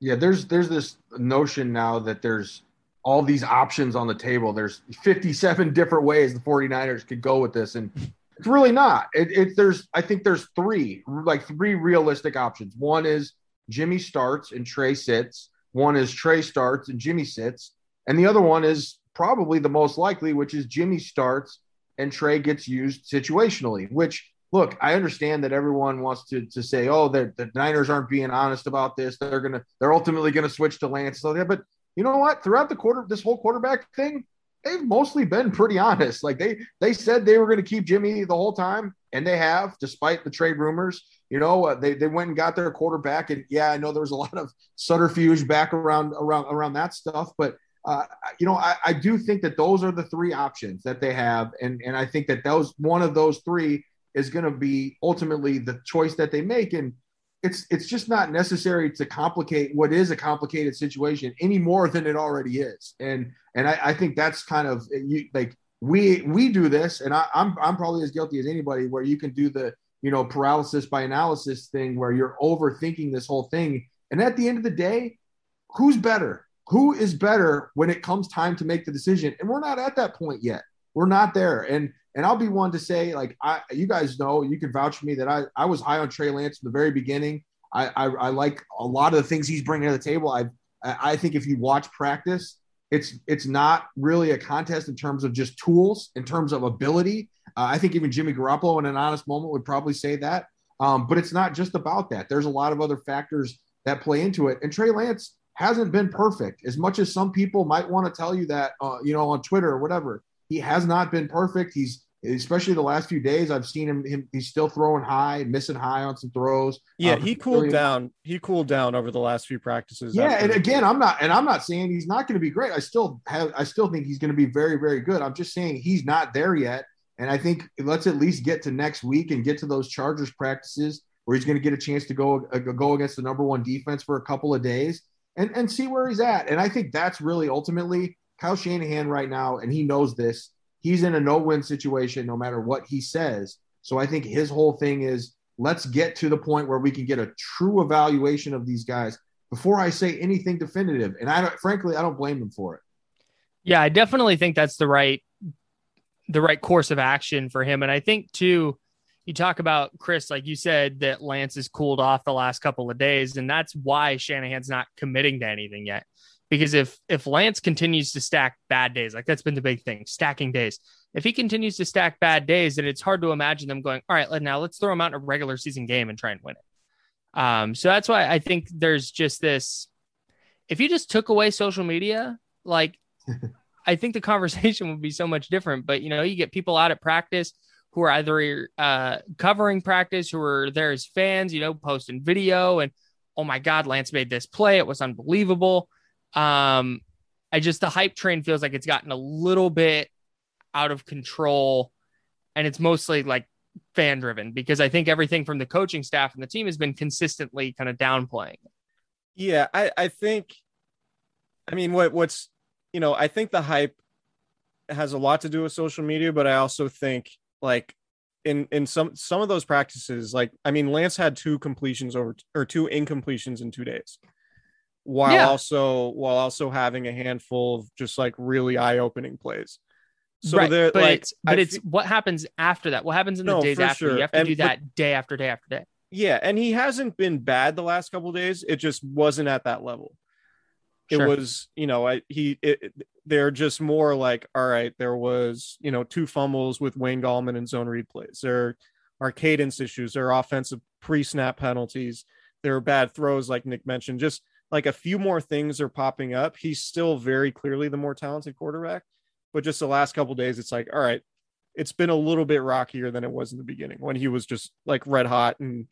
Yeah, there's there's this notion now that there's all these options on the table. There's 57 different ways the 49ers could go with this. And it's really not. It, it, there's I think there's three, like three realistic options. One is Jimmy starts and Trey sits. One is Trey starts and Jimmy sits. And the other one is probably the most likely, which is Jimmy starts and Trey gets used situationally, which look, I understand that everyone wants to to say, oh, the, the Niners aren't being honest about this. They're gonna they're ultimately gonna switch to Lance. So yeah, but you know what? Throughout the quarter, this whole quarterback thing, they've mostly been pretty honest. Like they they said they were going to keep Jimmy the whole time, and they have, despite the trade rumors. You know, uh, they they went and got their quarterback, and yeah, I know there was a lot of subterfuge back around around around that stuff, but. Uh, you know, I, I do think that those are the three options that they have, and and I think that those one of those three is going to be ultimately the choice that they make. And it's it's just not necessary to complicate what is a complicated situation any more than it already is. And and I, I think that's kind of you like we we do this, and I, I'm I'm probably as guilty as anybody where you can do the you know paralysis by analysis thing where you're overthinking this whole thing. And at the end of the day, who's better? Who is better when it comes time to make the decision? And we're not at that point yet. We're not there. And and I'll be one to say, like, I, you guys know, you can vouch for me that I, I was high on Trey Lance from the very beginning. I, I, I like a lot of the things he's bringing to the table. I, I think if you watch practice, it's it's not really a contest in terms of just tools, in terms of ability. Uh, I think even Jimmy Garoppolo, in an honest moment, would probably say that. Um, but it's not just about that. There's a lot of other factors that play into it. And Trey Lance hasn't been perfect, as much as some people might want to tell you that, uh, you know, on Twitter or whatever he has not been perfect. He's especially the last few days. I've seen him. him he's still throwing high, missing high on some throws. Yeah, uh, he cooled down. He cooled down over the last few practices. Yeah, and again, I'm not, and I'm not saying he's not going to be great. I still have, I still think he's going to be very, very good. I'm just saying he's not there yet. And I think let's at least get to next week and get to those Chargers practices where he's going to get a chance to go uh, go against the number one defense for a couple of days and and see where he's at. And I think that's really ultimately Kyle Shanahan right now, and he knows this. He's in a no-win situation no matter what he says. So I think his whole thing is let's get to the point where we can get a true evaluation of these guys before I say anything definitive. And I don't, frankly, I don't blame him for it. Yeah, I definitely think that's the right the right course of action for him. And I think too, you talk about Chris, like you said, that Lance has cooled off the last couple of days, and that's why Shanahan's not committing to anything yet because if if Lance continues to stack bad days, like that's been the big thing, stacking days. If he continues to stack bad days, then it's hard to imagine them going, all right, now let's throw him out in a regular season game and try and win it. Um, so that's why I think there's just this. If you just took away social media, like I think the conversation would be so much different. But you know, you get people out at practice who are either uh, covering practice, who are there as fans, you know, posting video and oh my God, Lance made this play. It was unbelievable. Um, I just the hype train feels like it's gotten a little bit out of control, and it's mostly like fan driven because I think everything from the coaching staff and the team has been consistently kind of downplaying. Yeah, I I think, I mean, what what's you know, I think the hype has a lot to do with social media, but I also think like in in some some of those practices, like I mean, Lance had two completions over or two incompletions in two days while yeah. also while also having a handful of just like really eye-opening plays. So right. but like, it's but I it's what happens after that. What happens in the no, days after? Sure. You have to and, do that but, day after day after day. Yeah, and he hasn't been bad the last couple days. It just wasn't at that level. it Sure. was you know I, he it, they're just more like all right there was you know two fumbles with Wayne Gallman and zone read plays there are cadence issues there are offensive pre-snap penalties there are bad throws like Nick mentioned just like a few more things are popping up he's still very clearly the more talented quarterback but just the last couple days it's like all right it's been a little bit rockier than it was in the beginning when he was just like red hot and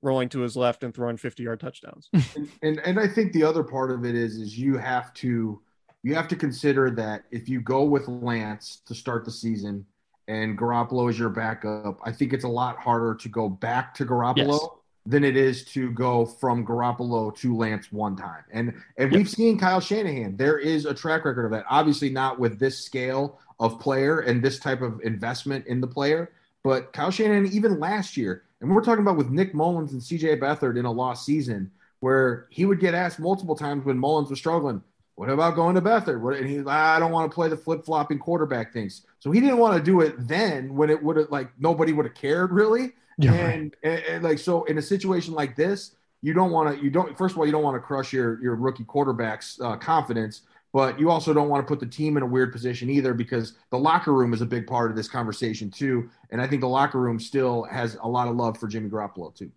rolling to his left and throwing 50 yard touchdowns and, and and I think the other part of it is is you have to you have to consider that if you go with Lance to start the season and Garoppolo is your backup, I think it's a lot harder to go back to Garoppolo Yes. Than it is to go from Garoppolo to Lance one time. And and we've seen Kyle Shanahan. There is a track record of that. Obviously not with this scale of player and this type of investment in the player, but Kyle Shanahan even last year, and we're talking about with Nick Mullens and CJ Beathard in a lost season where he would get asked multiple times when Mullins was struggling, what about going to Beathard? What, and he's I don't want to play the flip flopping quarterback things. So he didn't want to do it then when it would have like nobody would have cared really. Yeah, and, and, and, like so in a situation like this, you don't want to you don't first of all you don't want to crush your your rookie quarterback's uh, confidence, but you also don't want to put the team in a weird position either because the locker room is a big part of this conversation too. And I think the locker room still has a lot of love for Jimmy Garoppolo too.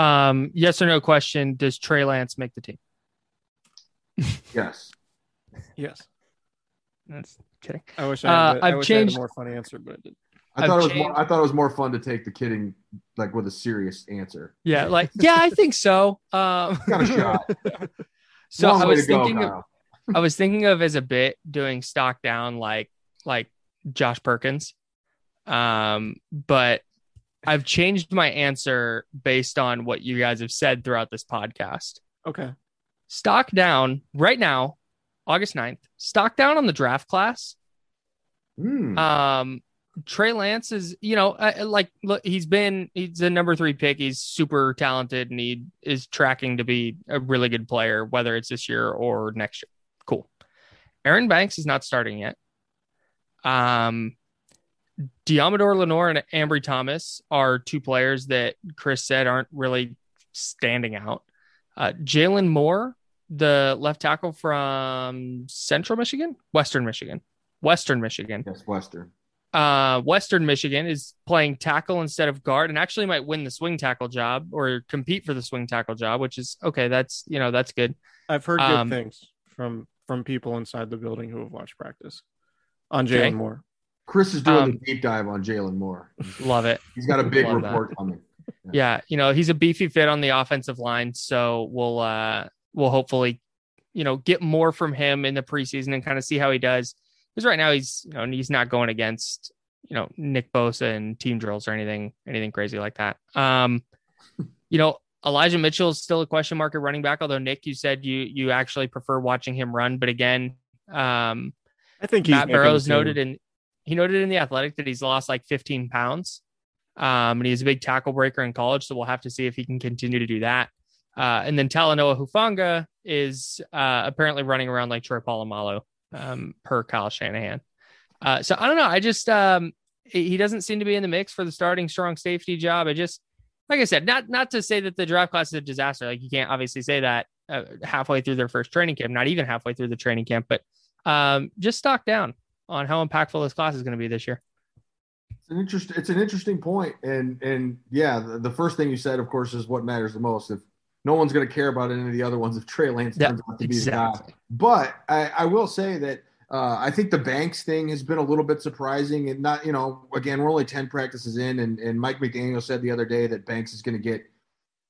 Um, yes or no question: Does Trey Lance make the team? Yes. yes That's kidding. I wish Uh, I, had, I I've wish I had changed- a more funny answer, but I didn't. I thought it was changed- more, I thought it was more fun to take the kidding like with a serious answer. Yeah, like yeah, I think so. Um, Got a shot. so Long I was to go, thinking of I was thinking of as a bit doing stock down like like Josh Perkins. Um, but I've changed my answer based on what you guys have said throughout this podcast. Okay. Stock down right now, August 9th. Stock down on the draft class. Hmm. Um, Trey Lance is, you know, uh, like look, he's been he's a number three pick. He's super talented and he is tracking to be a really good player, whether it's this year or next year. Cool. Aaron Banks is not starting yet. Um, Deommodore Lenoir and Ambry Thomas are two players that Chris said aren't really standing out. Uh, Jaylon Moore, the left tackle from Central Michigan, Western Michigan, Western Michigan. yes, Western. Uh, Western Michigan is playing tackle instead of guard and actually might win the swing tackle job or compete for the swing tackle job, which is okay. That's, you know, that's good. I've heard good Um, things from from people inside the building who have watched practice on Okay. Jaylon Moore. Chris is doing Um, the deep dive on Jaylon Moore. Love it. He's got a big Love that. report coming. Yeah, you know, he's a beefy fit on the offensive line, so we'll uh we'll hopefully, you know, get more from him in the preseason and kind of see how he does. Because right now he's, you know, he's not going against, you know, Nick Bosa and team drills or anything, anything crazy like that. Um, you know, Elijah Mitchell is still a question mark at running back, although Nick, you said you you actually prefer watching him run, but again, um I think Matt making Barrows noted in he noted in the athletic that he's lost like 15 pounds. Um, and he's a big tackle breaker in college, so we'll have to see if he can continue to do that. Uh, and then Talanoa Hufanga is uh, apparently running around like Troy Polamalu, um, per Kyle Shanahan. Uh, so I don't know. I just um, he doesn't seem to be in the mix for the starting strong safety job. I just like I said, not not to say that the draft class is a disaster. Like you can't obviously say that uh, halfway through their first training camp, not even halfway through the training camp, but um, just stock down on how impactful this class is going to be this year. It's an interest. It's an interesting point, and and yeah, the, the first thing you said, of course, is what matters the most. If no one's going to care about any of the other ones, if Trey Lance Yeah, turns out to be the guy. But I, I will say that uh, I think the Banks thing has been a little bit surprising, and not you know again we're only ten practices in, and and Mike McDaniel said the other day that Banks is going to get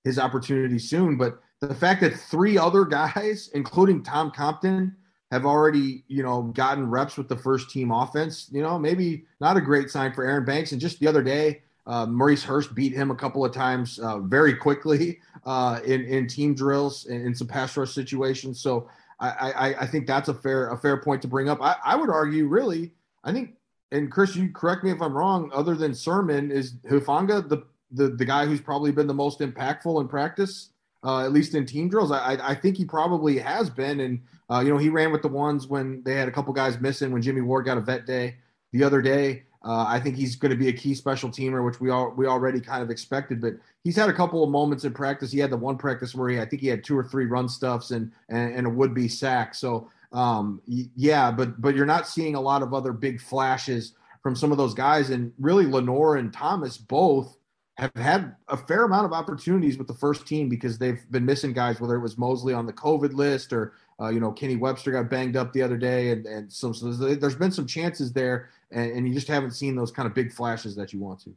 his opportunity soon. But the fact that three other guys, including Tom Compton, have already you know gotten reps with the first team offense, you know maybe not a great sign for Aaron Banks. And just the other day. Uh, Maurice Hurst beat him a couple of times uh, very quickly uh, in in team drills and in some pass rush situations. So I, I, I think that's a fair a fair point to bring up. I, I would argue, really, I think, and Chris, you correct me if I'm wrong. Other than Sermon, is Hufanga the the the guy who's probably been the most impactful in practice, uh, at least in team drills. I I, I think he probably has been, and uh, you know he ran with the ones when they had a couple guys missing when Jimmy Ward got a vet day the other day. Uh, I think he's going to be a key special teamer, which we all we already kind of expected. But he's had a couple of moments in practice. He had the one practice where he, I think he had two or three run stuffs and and, and a would be sack. So um, yeah, but but you're not seeing a lot of other big flashes from some of those guys. And really, Lenoir and Thomas both have had a fair amount of opportunities with the first team because they've been missing guys, whether it was Moseley on the COVID list or uh, you know Kenny Webster got banged up the other day, and and so, so there's been some chances there, and, and you just haven't seen those kind of big flashes that you want to.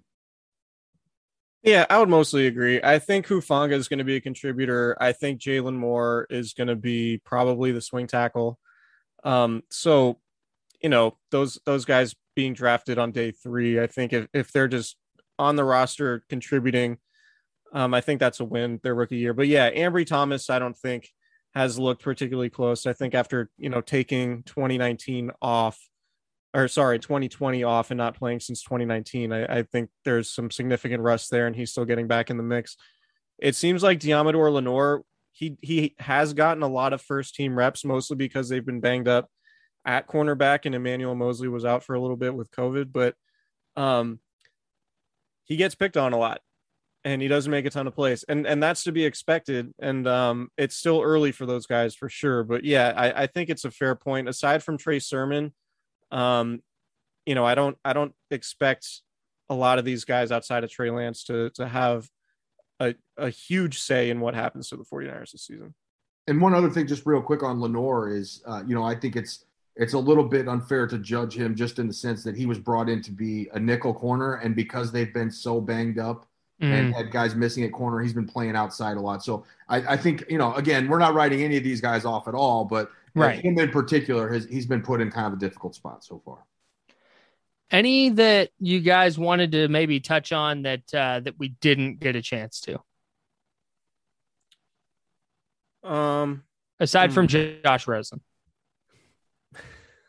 Yeah, I would mostly agree. I think Hufanga is going to be a contributor. I think Jaylon Moore is going to be probably the swing tackle. Um, so, you know, those those guys being drafted on day three, I think if, if they're just on the roster contributing, um, I think that's a win their rookie year. But yeah, Ambry Thomas, I don't think has looked particularly close. I think after you know taking 2019 off, or sorry, 2020 off and not playing since 2019. I, I, think there's some significant rust there, and he's still getting back in the mix. It seems like Deommodore Lenoir, he he has gotten a lot of first team reps, mostly because they've been banged up at cornerback, and Emmanuel Moseley was out for a little bit with COVID, but um, he gets picked on a lot, and he doesn't make a ton of plays, and and that's to be expected. And um, it's still early for those guys for sure, but yeah, I, I think it's a fair point. Aside from Trey Sermon um, you know, I don't I don't expect a lot of these guys outside of Trey Lance to to have a, a huge say in what happens to the 49ers this season. And one other thing, just real quick on Lenoir is, uh, you know, I think it's it's a little bit unfair to judge him just in the sense that he was brought in to be a nickel corner, and because they've been so banged up mm. and had guys missing at corner, he's been playing outside a lot. So I, I, think, you know, again, we're not writing any of these guys off at all, but right. him in particular, has, he's been put in kind of a difficult spot so far. Any that you guys wanted to maybe touch on that uh, that we didn't get a chance to? Um, aside from hmm. Josh Rosen.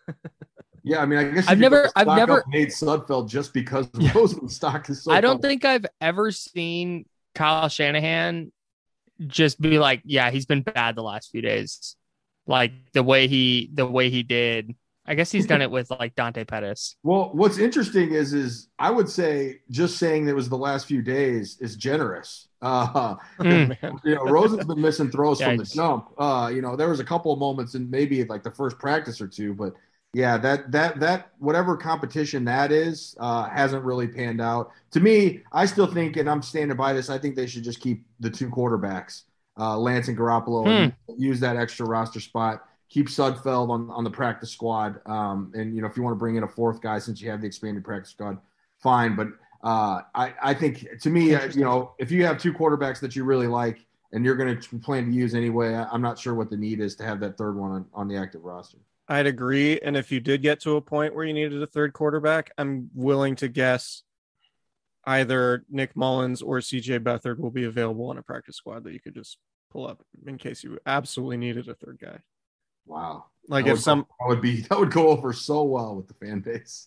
yeah, I mean, I guess I've never, I've never made Sudfeld just because yeah. Rosen stock is so. I don't think I've ever seen Kyle Shanahan just be like, "Yeah, he's been bad the last few days." like the way he the way he did. I guess he's done it with like Dante Pettis. Well, what's interesting is is I would say just saying that it was the last few days is generous. Uh, mm. you know, Rosen's been missing throws from the jump. Uh, you know, there was a couple of moments in maybe like the first practice or two, but yeah, that that that whatever competition that is uh, hasn't really panned out. To me, I still think, and I'm standing by this. I think they should just keep the two quarterbacks uh, Lance and Garoppolo hmm. and use that extra roster spot. Keep Sudfeld on, on the practice squad. Um, and, you know, if you want to bring in a fourth guy since you have the expanded practice squad, fine. But uh, I, I think to me, uh, you know, if you have two quarterbacks that you really like and you're going to plan to use anyway, I'm not sure what the need is to have that third one on, on the active roster. I'd agree. And if you did get to a point where you needed a third quarterback, I'm willing to guess either Nick Mullens or CJ Beathard will be available on a practice squad that you could just pull up in case you absolutely needed a third guy. Wow. Like that if some go, that would be that would go over so well with the fan base.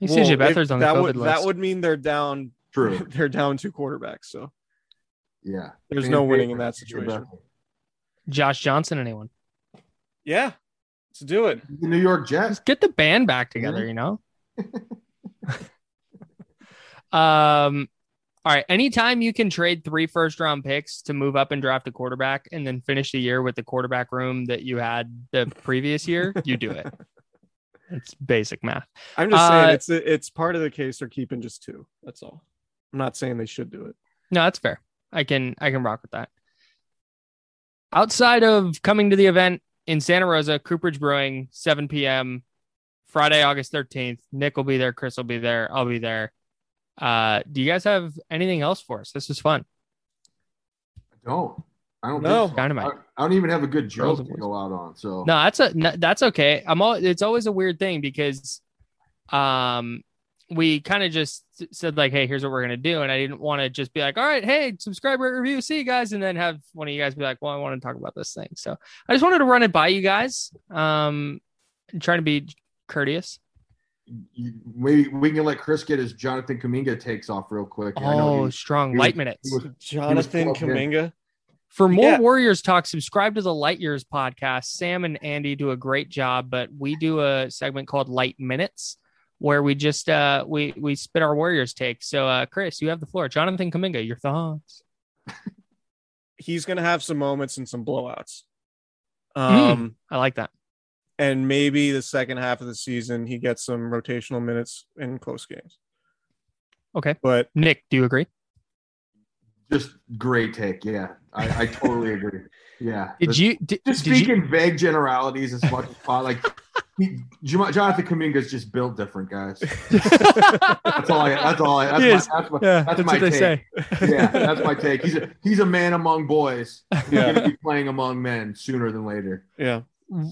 well, CJ Beathard's on that the would list. that would mean they're down True. they're down two quarterbacks. So yeah. There's fan no winning in that situation. Josh Johnson, anyone? Yeah. Let's do it. The New York Jets. Just get the band back together, you know? um all right. Anytime you can trade three first round picks to move up and draft a quarterback and then finish the year with the quarterback room that you had the previous year, you do it. It's basic math. I'm just uh, saying it's it's part of the case they're keeping just two. That's all. I'm not saying they should do it. No, that's fair. I can I can rock with that. Outside of coming to the event in Santa Rosa, Cooperage Brewing, 7 p.m. Friday, August 13th. Nick will be there. Chris will be there. I'll be there. Uh, do you guys have anything else for us? This is fun. I don't. I don't know. So. Dynamite. I, I, don't even have a good joke to go out on. So no, that's a no, that's okay. I'm all. It's always a weird thing because, um, we kind of just said like, hey, here's what we're gonna do, and I didn't want to just be like, all right, hey, subscribe, rate, review, see you guys, and then have one of you guys be like, well, I want to talk about this thing. So I just wanted to run it by you guys. Um, trying to be courteous we we can let Chris get his Jonathan Kuminga takes off real quick. Oh, he, strong he light was, minutes. Was, Jonathan Kuminga. For more yeah. Warriors talk, subscribe to the Light Years podcast. Sam and Andy do a great job, but we do a segment called Light Minutes where we just uh we we spit our Warriors take. So uh Chris, you have the floor. Jonathan Kuminga, your thoughts? He's gonna have some moments and some blowouts. Hmm. Um, I like that. and maybe the second half of the season he gets some rotational minutes in close games. Okay. But Nick, do you agree? Just great take. Yeah, I, I totally agree. Yeah. Did Just- you did, just did speak you, in vague generalities as much as possible? Like he, Jon- Jonathan Kuminga's just built different, guys. That's all I. That's all I. That's, He my, is. that's, my, Yeah, that's that's my what they take. say. Yeah, that's my take. He's a he's a man among boys. He's Yeah. gonna be playing among men sooner than later. yeah,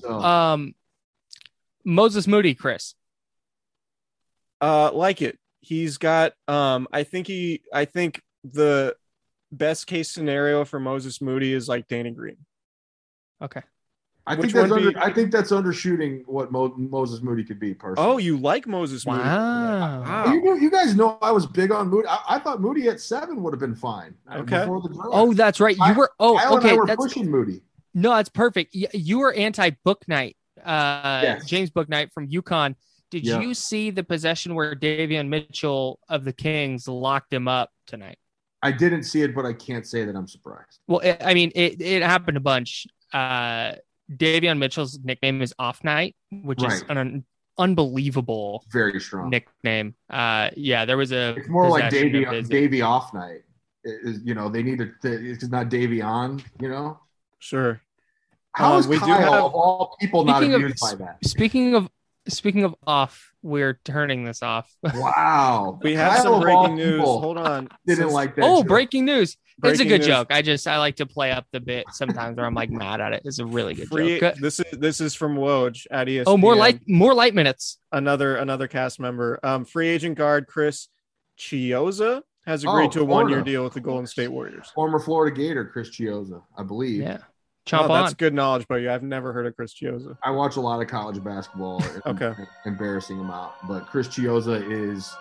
So Um Moses Moody, Chris. uh, like it. He's got. Um, I think he. I think the best case scenario for Moses Moody is like Danny Green. Okay. I Which think that's under, be- I think that's undershooting what Mo, Moses Moody could be. Personally. Oh, you like Moses Moody? Wow. Wow. You, know- you guys know I was big on Moody. I, I thought Moody at seven would have been fine. Okay. Before the draft. Oh, that's right. You were oh Kyle and okay. I were That's pushing Moody. no, that's perfect. Y- You were anti Bouknight. Uh Yes. James Bouknight from UConn. Did Yeah. you see the possession where Davion Mitchell of the Kings locked him up tonight? I didn't see it, but I can't say that I'm surprised. Well, it, I mean, it, it happened a bunch. Uh, Davion Mitchell's nickname is Off Night, which is Right. an unbelievable Very strong. nickname. Uh, yeah, there was a. It's more like possession Davy Davy off night. It is you know they need to. It's not Davy on. You know Sure. how Um, is we do Kyle have- of all people not Speaking of- amused by that? Speaking of speaking of off, we're turning this off. Wow, We have Kyle some breaking news. people Hold on. Didn't Since- like that. oh, joke. breaking news! It's a good news. joke. I just I like to play up the bit sometimes where I'm like mad at it. It's a really good Free, joke. This is this is from Woj at ESPN. Oh, more light more light minutes. another another cast member. Um, free agent guard Chris Chiozza has agreed Oh, to a one year deal with the Golden State Warriors. Former Florida Gator Chris Chiozza, I believe. Yeah, chomp Oh, that's good knowledge by you. I've never heard of Chris Chiozza. I watch a lot of college basketball. Okay. embarrassing amount, but Chris Chiozza is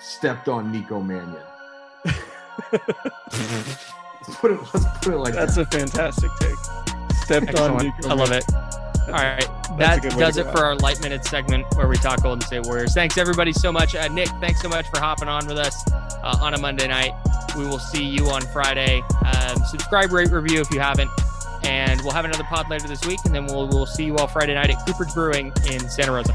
stepped on Nico Mannion. let's put it. Let's put it like That's that. a fantastic take. Stepped on. Excellent. I love it. All right. That does it go for our light minute segment where we talk Golden State Warriors. Thanks everybody so much. Uh, Nick, thanks so much for hopping on with us uh, on a Monday night. We will see you on Friday. Um, subscribe, rate, review if you haven't. And we'll have another pod later this week. And then we'll, we'll see you all Friday night at Cooper's Brewing in Santa Rosa.